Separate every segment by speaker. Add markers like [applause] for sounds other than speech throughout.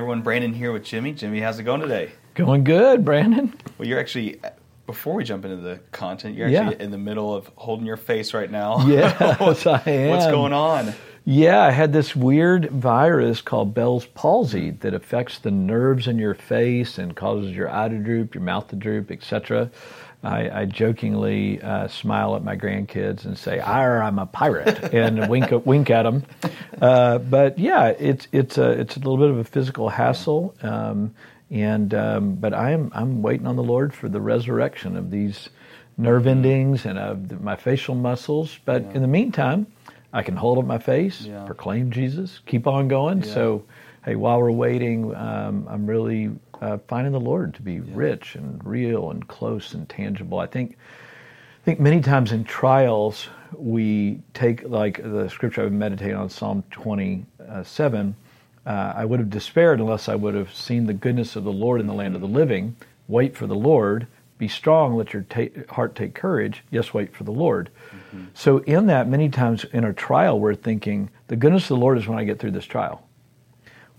Speaker 1: Everyone, Brandon here with Jimmy. Jimmy, how's it going today?
Speaker 2: Going good, Brandon.
Speaker 1: Well, you're actually before we jump into the content, you're actually yeah. in the middle of holding your face right now. [laughs]
Speaker 2: Yes, [laughs] I am.
Speaker 1: What's going on?
Speaker 2: Yeah, I had this weird virus called Bell's palsy that affects the nerves in your face and causes your eye to droop, your mouth to droop, etc. I, I jokingly uh, smile at my grandkids and say, "I'm a pirate," and [laughs] wink wink at them. Uh, but yeah, it's it's a it's a little bit of a physical hassle, um, and um, but I'm I'm waiting on the Lord for the resurrection of these nerve endings and of my facial muscles. But yeah. in the meantime, I can hold up my face, yeah. proclaim Jesus, keep on going. Yeah. So, hey, while we're waiting, um, I'm really uh, finding the Lord to be yeah. rich and real and close and tangible. I think I think many times in trials we take like the scripture I've been meditating on Psalm 27. Uh, I would have despaired unless I would have seen the goodness of the Lord in the land of the living. Wait for the Lord. Be strong. Let your ta- heart take courage. Yes, wait for the Lord. Mm-hmm. So in that, many times in a trial, we're thinking the goodness of the Lord is when I get through this trial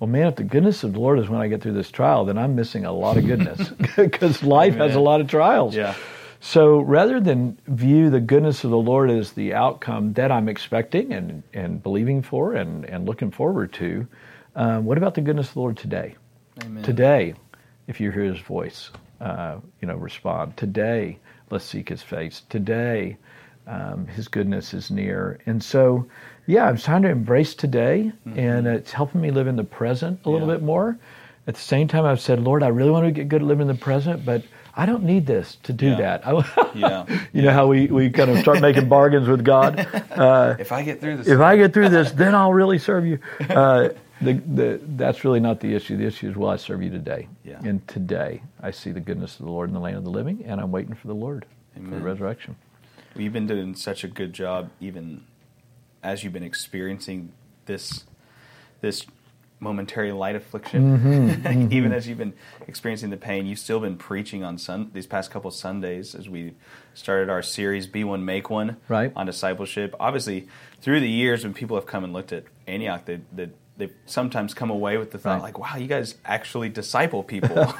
Speaker 2: well, man, if the goodness of the Lord is when I get through this trial, then I'm missing a lot of goodness [laughs] because life Amen. has a lot of trials.
Speaker 1: Yeah.
Speaker 2: So rather than view the goodness of the Lord as the outcome that I'm expecting and, and believing for and, and looking forward to, um, what about the goodness of the Lord today?
Speaker 1: Amen.
Speaker 2: Today, if you hear His voice, uh, you know, respond. Today, let's seek His face. Today, um, His goodness is near. And so, yeah, I'm trying to embrace today, mm-hmm. and it's helping me live in the present a little yeah. bit more. At the same time, I've said, Lord, I really want to get good at living in the present, but I don't need this to do yeah. that. [laughs] yeah. You know how we, we kind of start making [laughs] bargains with God. [laughs]
Speaker 1: Uh, if I get through this,
Speaker 2: if I get through this, then I'll really serve you. Uh, the, the, that's really not the issue. The issue is, will I serve you today?
Speaker 1: Yeah.
Speaker 2: And today, I see the goodness of the Lord in the land of the living, and I'm waiting for the Lord Amen. for the resurrection.
Speaker 1: Well, you've been doing such a good job, even as you've been experiencing this this momentary light affliction, mm-hmm, [laughs] mm-hmm. even as you've been experiencing the pain, you've still been preaching on sun- these past couple Sundays as we started our series "Be One, Make One"
Speaker 2: right.
Speaker 1: on discipleship. Obviously, through the years, when people have come and looked at Antioch, they, they they've sometimes come away with the thought right. like, "Wow, you guys actually disciple people," [laughs] [laughs]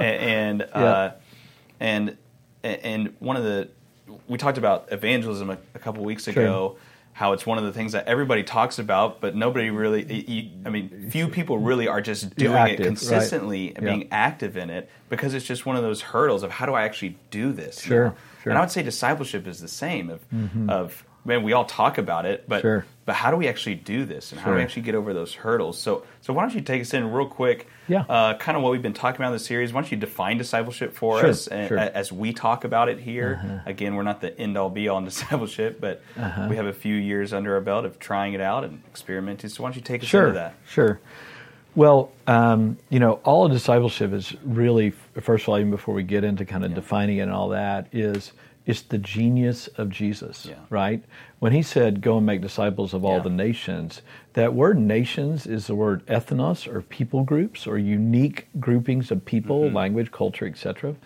Speaker 1: and uh, yeah. and and one of the we talked about evangelism a, a couple weeks ago. Sure how it's one of the things that everybody talks about, but nobody really, I mean, few people really are just doing active, it consistently right. and being active in it because it's just one of those hurdles of how do I actually do this?
Speaker 2: Sure. sure.
Speaker 1: And I would say discipleship is the same of, mm-hmm. of man, we all talk about it, but
Speaker 2: sure.
Speaker 1: But how do we actually do this, and how do we actually get over those hurdles? So so why don't you take us in real quick?
Speaker 2: Yeah.
Speaker 1: Uh, kind of what we've been talking about in the series. Why don't you define discipleship for sure. us and, sure. as we talk about it here? Uh-huh. Again, we're not the end all be all in [laughs] discipleship, but uh-huh. we have a few years under our belt of trying it out and experimenting. So why don't you take us
Speaker 2: sure.
Speaker 1: into that?
Speaker 2: Sure. Well, um, you know, all of discipleship is really, first of all, even before we get into kind of yeah. defining it and all that, is it's the genius of Jesus,
Speaker 1: yeah.
Speaker 2: right? When he said, Go and make disciples of all yeah. the nations, that word nations is the word ethnos or people groups or unique groupings of people, mm-hmm. language, culture, etc.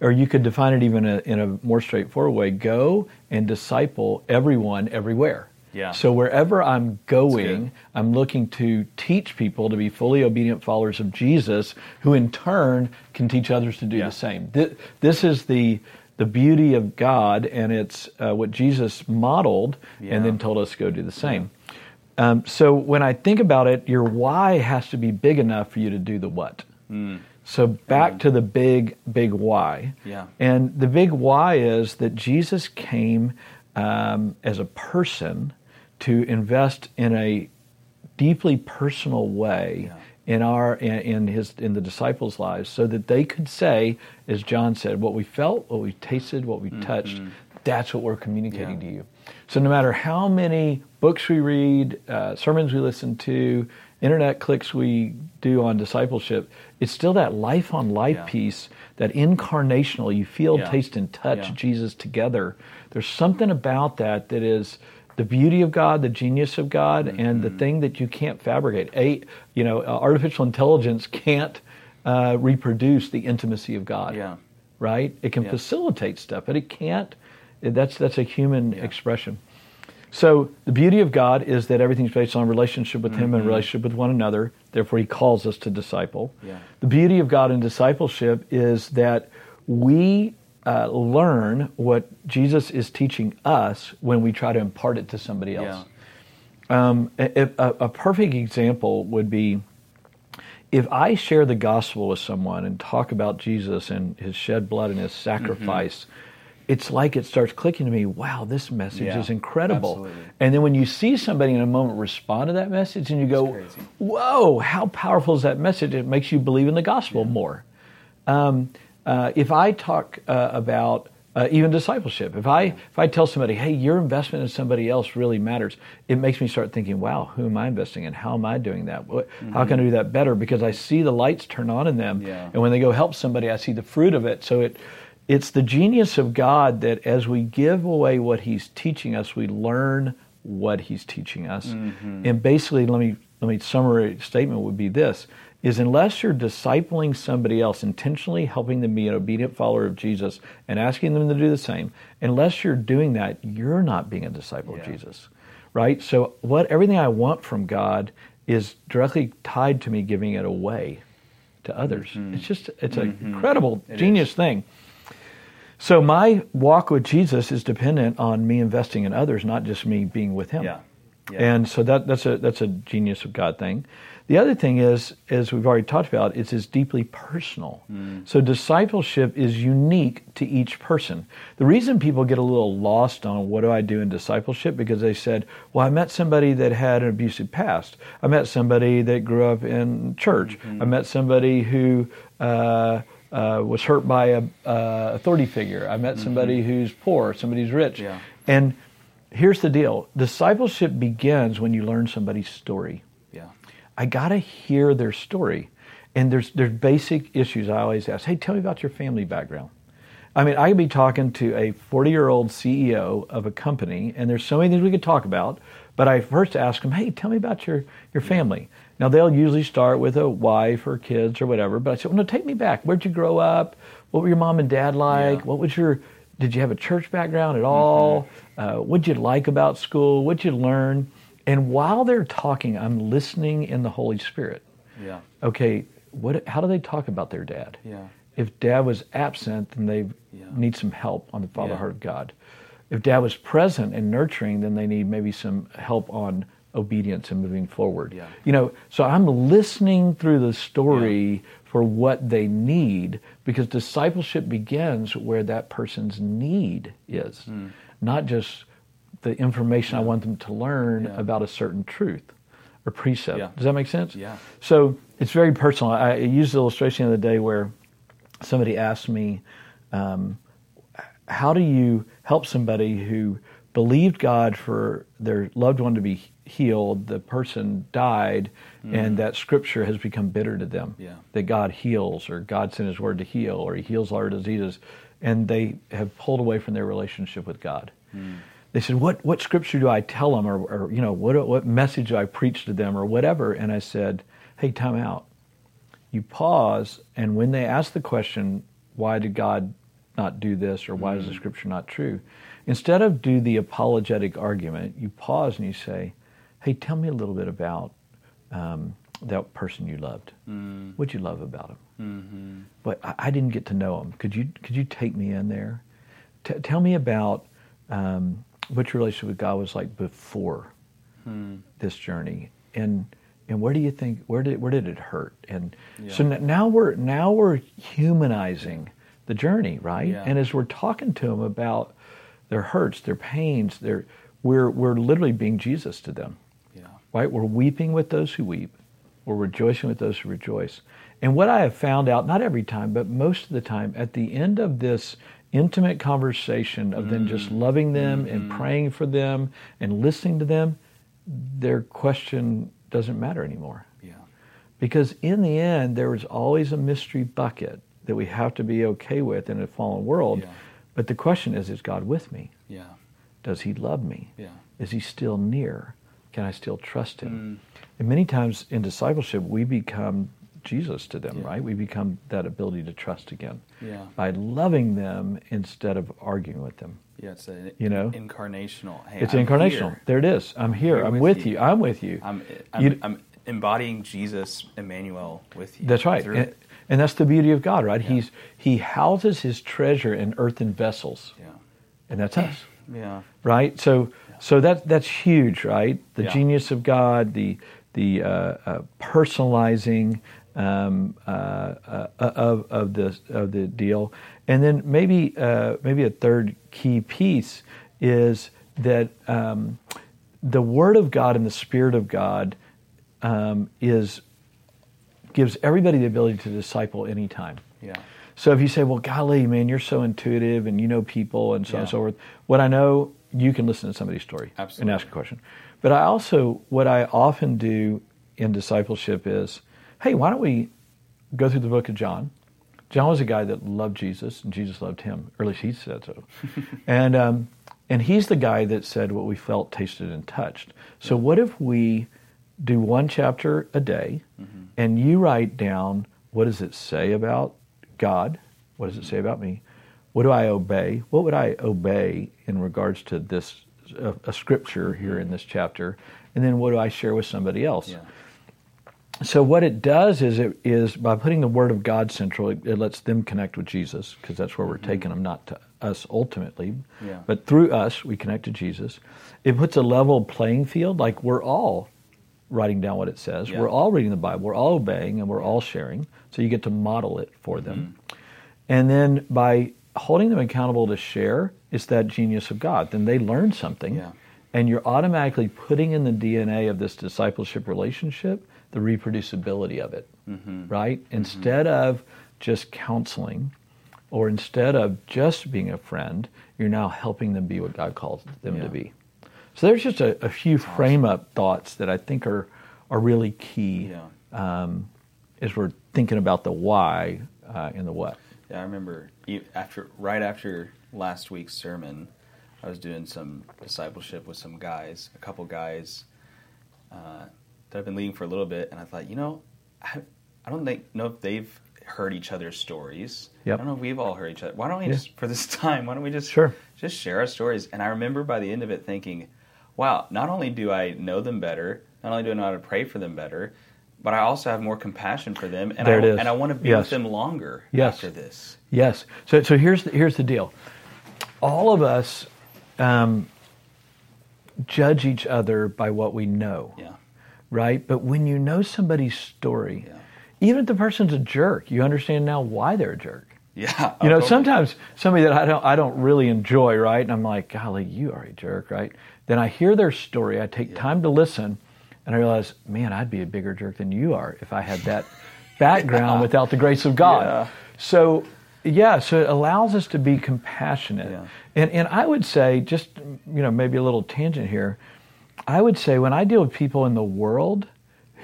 Speaker 2: Or you could define it even a, in a more straightforward way go and disciple everyone everywhere.
Speaker 1: Yeah.
Speaker 2: So wherever I'm going, I'm looking to teach people to be fully obedient followers of Jesus, who in turn can teach others to do yeah. the same. This is the the beauty of God, and it's uh, what Jesus modeled yeah. and then told us to go do the same. Yeah. Um, so when I think about it, your why has to be big enough for you to do the what.
Speaker 1: Mm.
Speaker 2: So back mm. to the big, big why.
Speaker 1: Yeah.
Speaker 2: And the big why is that Jesus came um, as a person to invest in a deeply personal way yeah in our in his in the disciples' lives, so that they could say, as John said, what we felt, what we tasted, what we mm-hmm. touched. That's what we're communicating yeah. to you. So no matter how many books we read, uh, sermons we listen to, internet clicks we do on discipleship, it's still that life on life piece, that incarnational. You feel,
Speaker 1: Yeah.
Speaker 2: taste, and touch
Speaker 1: Yeah.
Speaker 2: Jesus together. There's something about that that is the beauty of God, the genius of God, and
Speaker 1: Mm-hmm.
Speaker 2: the thing that you can't fabricate. A, you know, uh, artificial intelligence can't uh, reproduce the intimacy of God.
Speaker 1: Yeah.
Speaker 2: Right? It can
Speaker 1: Yeah.
Speaker 2: facilitate stuff, but it can't. That's that's a human expression. So the beauty of God is that everything's based on relationship with Him and relationship with one another. Therefore, He calls us to disciple.
Speaker 1: Yeah.
Speaker 2: The beauty of God in discipleship is that we uh, learn what Jesus is teaching us when we try to impart it to somebody else.
Speaker 1: Yeah.
Speaker 2: Um, a, a, a perfect example would be if I share the gospel with someone and talk about Jesus and his shed blood and his sacrifice, it's like it starts clicking to me, wow, this message
Speaker 1: Yeah,
Speaker 2: is incredible.
Speaker 1: absolutely.
Speaker 2: And then when you see somebody in a moment respond to that message and you go, whoa, how powerful is that message? It makes you believe in the gospel more. Um, uh, if I talk uh, about uh, even discipleship, if I if I tell somebody, hey, your investment in somebody else really matters, it makes me start thinking, wow, who am I investing in? How am I doing that? What, How can I do that better? Because I see the lights turn on in them,
Speaker 1: Yeah.
Speaker 2: and when they go help somebody, I see the fruit of it. So it it's the genius of God that as we give away what He's teaching us, we learn what He's teaching us. And basically, let me let me summary statement would be this is unless you're discipling somebody else intentionally helping them be an obedient follower of Jesus and asking them to do the same unless you're doing that you're not being a disciple of Jesus right? So what everything I want from God is directly tied to me giving it away to others. Mm-hmm. It's just it's an mm-hmm. incredible
Speaker 1: It
Speaker 2: genius thing. So my walk with Jesus is dependent on me investing in others not just me being with him.
Speaker 1: Yeah. Yeah.
Speaker 2: and so that, that's a that's a genius of God thing. The other thing is, as we've already talked about, it's is deeply personal. So discipleship is unique to each person. The reason people get a little lost on what do I do in discipleship because they said, "Well, I met somebody that had an abusive past. I met somebody that grew up in church. I met somebody who." Uh, uh, was hurt by a uh, authority figure. I met somebody who's poor, somebody who's rich,
Speaker 1: Yeah.
Speaker 2: and here's the deal discipleship begins when you learn somebody's story.
Speaker 1: yeah.
Speaker 2: I got to hear their story. And there's, there's basic issues I always ask. Hey, tell me about your family background. I mean, I could be talking to a 40 year old CEO of a company, and there's so many things we could talk about, but I first ask them, hey, tell me about your, your family. Now, they'll usually start with a wife or kids or whatever, but I said, well, no, take me back. Where'd you grow up? What were your mom and dad like?
Speaker 1: Yeah.
Speaker 2: What was your, did you have a church background at all? Uh, what'd you like about school? What'd you learn? And while they're talking, I'm listening in the Holy Spirit.
Speaker 1: Yeah.
Speaker 2: Okay, what? How do they talk about their dad?
Speaker 1: Yeah.
Speaker 2: If dad was absent, then they
Speaker 1: Yeah.
Speaker 2: need some help on the Father
Speaker 1: Yeah.
Speaker 2: Heart of God. If dad was present and nurturing, then they need maybe some help on obedience and moving forward.
Speaker 1: Yeah.
Speaker 2: You know, so I'm listening through the story for what they need because discipleship begins where that person's need is,
Speaker 1: Hmm.
Speaker 2: not just the information I want them to learn
Speaker 1: Yeah.
Speaker 2: about a certain truth or precept.
Speaker 1: Yeah.
Speaker 2: Does that make sense?
Speaker 1: Yeah.
Speaker 2: So it's very personal. I, I used the illustration the other day where somebody asked me, um, "How do you help somebody who believed God for their loved one to be healed? The person died, and that Scripture has become bitter to them.
Speaker 1: Yeah.
Speaker 2: That God heals, or God sent His Word to heal, or He heals all our diseases, and they have pulled away from their relationship with God."
Speaker 1: Mm.
Speaker 2: They said, "What what scripture do I tell them, or, or you know, what what message do I preach to them, or whatever?" And I said, "Hey, time out. You pause, and when they ask the question, why did God not do this, or why is the scripture not true? Instead of do the apologetic argument, you pause and you say, "Hey, tell me a little bit about um, that person you loved. What'd you love about him? But I, I didn't get to know him. Could you could you take me in there? T- tell me about um, what your relationship with God was like before this journey, and and where do you think where did where did it hurt? And so
Speaker 1: Yeah.
Speaker 2: n- now we're now we're humanizing the journey, right?
Speaker 1: Yeah.
Speaker 2: And as we're talking to them about their hurts, their pains, their we're we're literally being Jesus to them. Right? We're weeping with those who weep. We're rejoicing with those who rejoice. And what I have found out, not every time, but most of the time, at the end of this intimate conversation of them just mm. loving them and mm-hmm. praying for them and listening to them, their question doesn't matter anymore.
Speaker 1: Yeah.
Speaker 2: Because in the end, there is always a mystery bucket that we have to be okay with in a fallen world.
Speaker 1: Yeah.
Speaker 2: But the question is, is God with me?
Speaker 1: Yeah.
Speaker 2: Does he love me?
Speaker 1: Yeah.
Speaker 2: Is he still near? Can I still trust him?
Speaker 1: Mm.
Speaker 2: And many times in discipleship, we become Jesus to them,
Speaker 1: Yeah.
Speaker 2: right? We become that ability to trust again
Speaker 1: Yeah.
Speaker 2: by loving them instead of arguing with them.
Speaker 1: Yeah. It's a,
Speaker 2: You know?
Speaker 1: incarnational. Hey,
Speaker 2: It's
Speaker 1: I'm
Speaker 2: incarnational.
Speaker 1: here.
Speaker 2: There it is. I'm here.
Speaker 1: here
Speaker 2: I'm
Speaker 1: with
Speaker 2: with
Speaker 1: you.
Speaker 2: you. I'm with you.
Speaker 1: I'm, I'm,
Speaker 2: You-
Speaker 1: I'm embodying Jesus, Emmanuel, with you.
Speaker 2: That's right. And, and that's the beauty of God, right?
Speaker 1: Yeah.
Speaker 2: He's He houses His treasure in earthen vessels,
Speaker 1: Yeah.
Speaker 2: and that's us.
Speaker 1: Yeah.
Speaker 2: right? So so that that's huge, right? The
Speaker 1: Yeah.
Speaker 2: genius of God, the the uh, uh, personalizing um, uh, uh, of of the of the deal, and then maybe uh, maybe a third key piece is that um, the Word of God and the Spirit of God um, is gives everybody the ability to disciple anytime.
Speaker 1: Yeah.
Speaker 2: So if you say, well, golly, man, you're so intuitive and you know people and so on and so forth, what I know, you can listen to somebody's story
Speaker 1: Absolutely.
Speaker 2: and ask a question. But I also, what I often do in discipleship is, hey, why don't we go through the book of John? John was a guy that loved Jesus, and Jesus loved him, or at least he said so. [laughs] and um, and he's the guy that said what we felt, tasted, and touched. So what if we do one chapter a day,
Speaker 1: Mm-hmm.
Speaker 2: and you write down what does it say about God? What does it say about me? What do I obey? What would I obey in regards to this a, a scripture here in this chapter? And then what do I share with somebody else?
Speaker 1: Yeah.
Speaker 2: So what it does is it is by putting the Word of God central, it, it lets them connect with Jesus because that's where we're mm-hmm. taking them, not to us ultimately,
Speaker 1: Yeah.
Speaker 2: but through us we connect to Jesus. It puts a level playing field, like we're all writing down what it says.
Speaker 1: Yeah.
Speaker 2: We're all reading the Bible. We're all obeying, and we're all sharing. So you get to model it for them. Mm-hmm. And then by holding them accountable to share, is that genius of God. Then they learn something,
Speaker 1: Yeah.
Speaker 2: and you're automatically putting in the DNA of this discipleship relationship the reproducibility of it, right? Instead of just counseling, or instead of just being a friend, you're now helping them be what God calls them
Speaker 1: Yeah.
Speaker 2: to be. So there's just a, a few frame up thoughts that I think are are really key
Speaker 1: Yeah.
Speaker 2: um, as we're thinking about the why uh, and the what.
Speaker 1: Yeah, I remember after right after last week's sermon, I was doing some discipleship with some guys, a couple guys uh, that I've been leading for a little bit, and I thought, you know, I, I don't think know if they've heard each other's stories.
Speaker 2: Yep.
Speaker 1: I don't know if we've all heard each other. Why don't we
Speaker 2: Yeah.
Speaker 1: just for this [laughs] time? Why don't we just
Speaker 2: Sure.
Speaker 1: just share our stories? And I remember by the end of it thinking, wow, not only do I know them better, not only do I know how to pray for them better. But I also have more compassion for them, and
Speaker 2: There
Speaker 1: I
Speaker 2: it is.
Speaker 1: and I want to be
Speaker 2: Yes.
Speaker 1: with them longer
Speaker 2: Yes.
Speaker 1: after this.
Speaker 2: Yes. So so here's the, here's the deal. All of us um, judge each other by what we know.
Speaker 1: Yeah.
Speaker 2: right? But when you know somebody's story,
Speaker 1: Yeah.
Speaker 2: even if the person's a jerk, you understand now why they're a jerk.
Speaker 1: Yeah.
Speaker 2: You [laughs]
Speaker 1: oh,
Speaker 2: know, sometimes somebody that I don't I don't really enjoy, right? And I'm like, golly, you are a jerk, right? Then I hear their story, I take
Speaker 1: Yeah.
Speaker 2: time to listen, and I realized, man, I'd be a bigger jerk than you are if I had that background [laughs] without the grace of God.
Speaker 1: Yeah.
Speaker 2: So yeah, so it allows us to be compassionate.
Speaker 1: Yeah.
Speaker 2: And and I would say, just you know, maybe a little tangent here, I would say when I deal with people in the world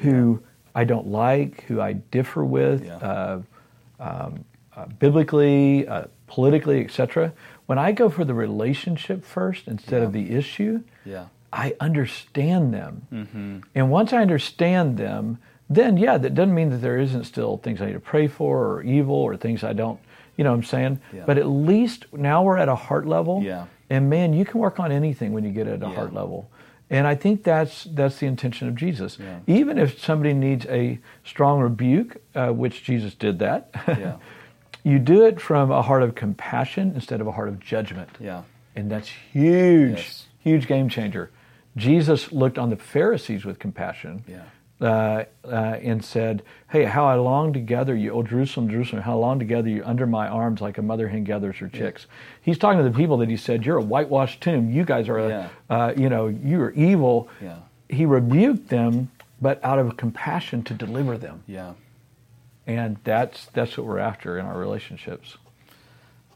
Speaker 2: who I don't like, who I differ with,
Speaker 1: Yeah.
Speaker 2: uh, um, uh, biblically, uh, politically, etc. When I go for the relationship first instead of the issue,
Speaker 1: Yeah.
Speaker 2: I understand them.
Speaker 1: Mm-hmm.
Speaker 2: And once I understand them, then yeah, that doesn't mean that there isn't still things I need to pray for or evil or things I don't, you know what I'm saying?
Speaker 1: Yeah.
Speaker 2: But at least now we're at a heart level.
Speaker 1: Yeah.
Speaker 2: And man, you can work on anything when you get at a
Speaker 1: Yeah.
Speaker 2: heart level. And I think that's that's the intention of Jesus.
Speaker 1: Yeah.
Speaker 2: Even if somebody needs a strong rebuke, uh, which Jesus did that, [laughs]
Speaker 1: Yeah.
Speaker 2: you do it from a heart of compassion instead of a heart of judgment.
Speaker 1: Yeah.
Speaker 2: And that's huge,
Speaker 1: Yes.
Speaker 2: huge game changer. Jesus looked on the Pharisees with compassion
Speaker 1: Yeah.
Speaker 2: uh, uh, and said, Hey, how I long to gather you, O Jerusalem, Jerusalem, how long to gather you under my arms like a mother hen gathers her chicks. He's talking to the people that he said, You're a whitewashed tomb. You guys are,
Speaker 1: Yeah.
Speaker 2: uh, you know, you are evil.
Speaker 1: Yeah.
Speaker 2: He rebuked them, but out of compassion to deliver them.
Speaker 1: Yeah.
Speaker 2: And that's, that's what we're after in our relationships.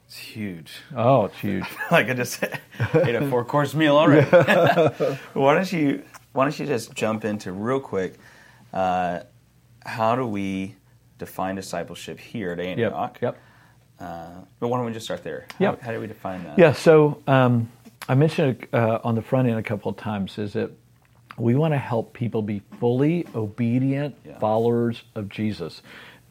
Speaker 1: It's huge.
Speaker 2: Oh, it's huge. [laughs]
Speaker 1: like I just ate a four course meal already. [laughs] why don't you Why don't you just jump into real quick? Uh, how do we define discipleship here at Antioch?
Speaker 2: Yep.
Speaker 1: Uh, but why don't we just start there? How,
Speaker 2: Yep.
Speaker 1: how do we define that?
Speaker 2: Yeah, so um, I mentioned it uh, on the front end a couple of times is that we want to help people be fully obedient
Speaker 1: Yeah.
Speaker 2: followers of Jesus,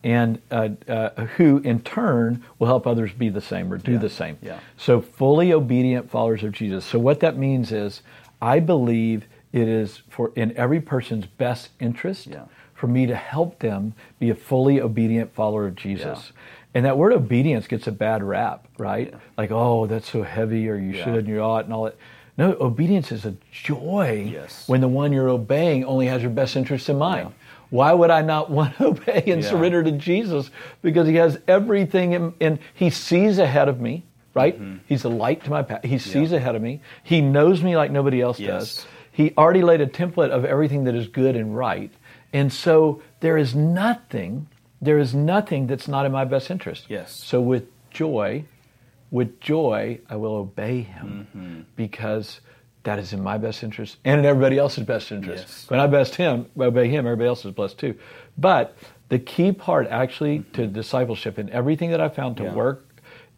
Speaker 2: and uh, uh, who in turn will help others be the same or do
Speaker 1: Yeah.
Speaker 2: the same.
Speaker 1: Yeah.
Speaker 2: So, fully obedient followers of Jesus. So, what that means is, I believe it is for in every person's best interest
Speaker 1: Yeah.
Speaker 2: for me to help them be a fully obedient follower of Jesus. And that word obedience gets a bad rap, right? Like, oh, that's so heavy, or you should and you ought, and all that. No, obedience is a joy
Speaker 1: Yes.
Speaker 2: when the one you're obeying only has your best interest in mind. Why would I not [laughs] want to obey and
Speaker 1: Yeah.
Speaker 2: surrender to Jesus? Because he has everything in, in he sees ahead of me, right? He's a light to my path. He sees
Speaker 1: Mm-hmm. Yeah.
Speaker 2: ahead of me. He knows me like nobody else
Speaker 1: Yes.
Speaker 2: does. He already laid a template of everything that is good and right. And so there is nothing, there is nothing that's not in my best interest.
Speaker 1: Yes.
Speaker 2: So with joy, with joy, I will obey him
Speaker 1: Mm-hmm.
Speaker 2: because that is in my best interest and in everybody else's best interest.
Speaker 1: Yes.
Speaker 2: When I best him, obey him, everybody else is blessed too. But the key part actually to discipleship and everything that I found to
Speaker 1: Mm-hmm. Yeah.
Speaker 2: work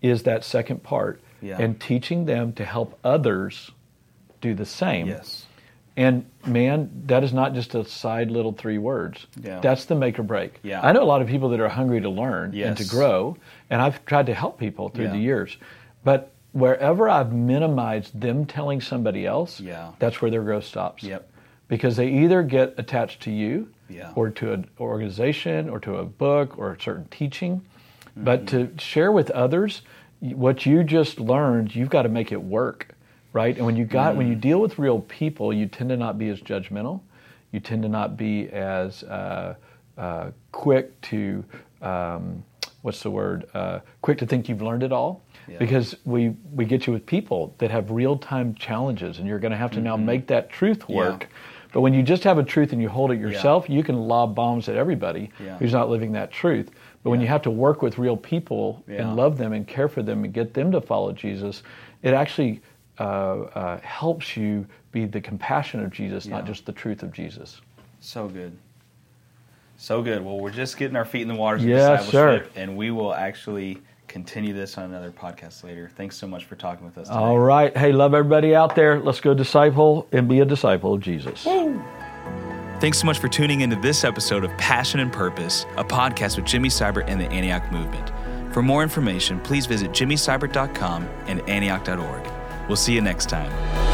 Speaker 2: is that second part
Speaker 1: Yeah.
Speaker 2: and teaching them to help others do the same.
Speaker 1: Yes.
Speaker 2: And man, that is not just a side little three words.
Speaker 1: Yeah.
Speaker 2: That's the make or break.
Speaker 1: Yeah.
Speaker 2: I know a lot of people that are hungry to learn and to grow, and I've tried to help people through
Speaker 1: Yeah.
Speaker 2: the years. But wherever I've minimized them telling somebody else,
Speaker 1: Yeah.
Speaker 2: that's where their growth stops.
Speaker 1: Yep.
Speaker 2: Because they either get attached to you
Speaker 1: Yeah.
Speaker 2: or to an organization or to a book or a certain teaching.
Speaker 1: Mm-hmm.
Speaker 2: But to share with others what you just learned, you've got to make it work, right? And when you got when you
Speaker 1: Mm.
Speaker 2: deal with real people, you tend to not be as judgmental. You tend to not be as uh, uh, quick to um, what's the word? Uh, quick to think you've learned it all.
Speaker 1: Yeah.
Speaker 2: Because we, we get you with people that have real time challenges, and you're going to have to now make that truth
Speaker 1: Mm-hmm. Yeah.
Speaker 2: work. But when you just have a truth and you hold it yourself, you can lob bombs at everybody
Speaker 1: Yeah.
Speaker 2: who's not living that truth. But when you have to work with real people
Speaker 1: Yeah.
Speaker 2: and love them and care for them and get them to follow Jesus, it actually uh, uh, helps you be the compassion of Jesus, not just the truth of Jesus.
Speaker 1: So good. So good. Well, we're just getting our feet in the waters of
Speaker 2: Yes,
Speaker 1: discipleship, and we will actually continue this on another podcast later. Thanks so much for talking with us today.
Speaker 2: All right. Hey, love everybody out there. Let's go disciple and be a disciple of Jesus.
Speaker 1: Thanks so much for tuning into this episode of Passion and Purpose, a podcast with Jimmy Seibert and the Antioch Movement. For more information, please visit jimmyseibert.com and antioch.org. We'll see you next time.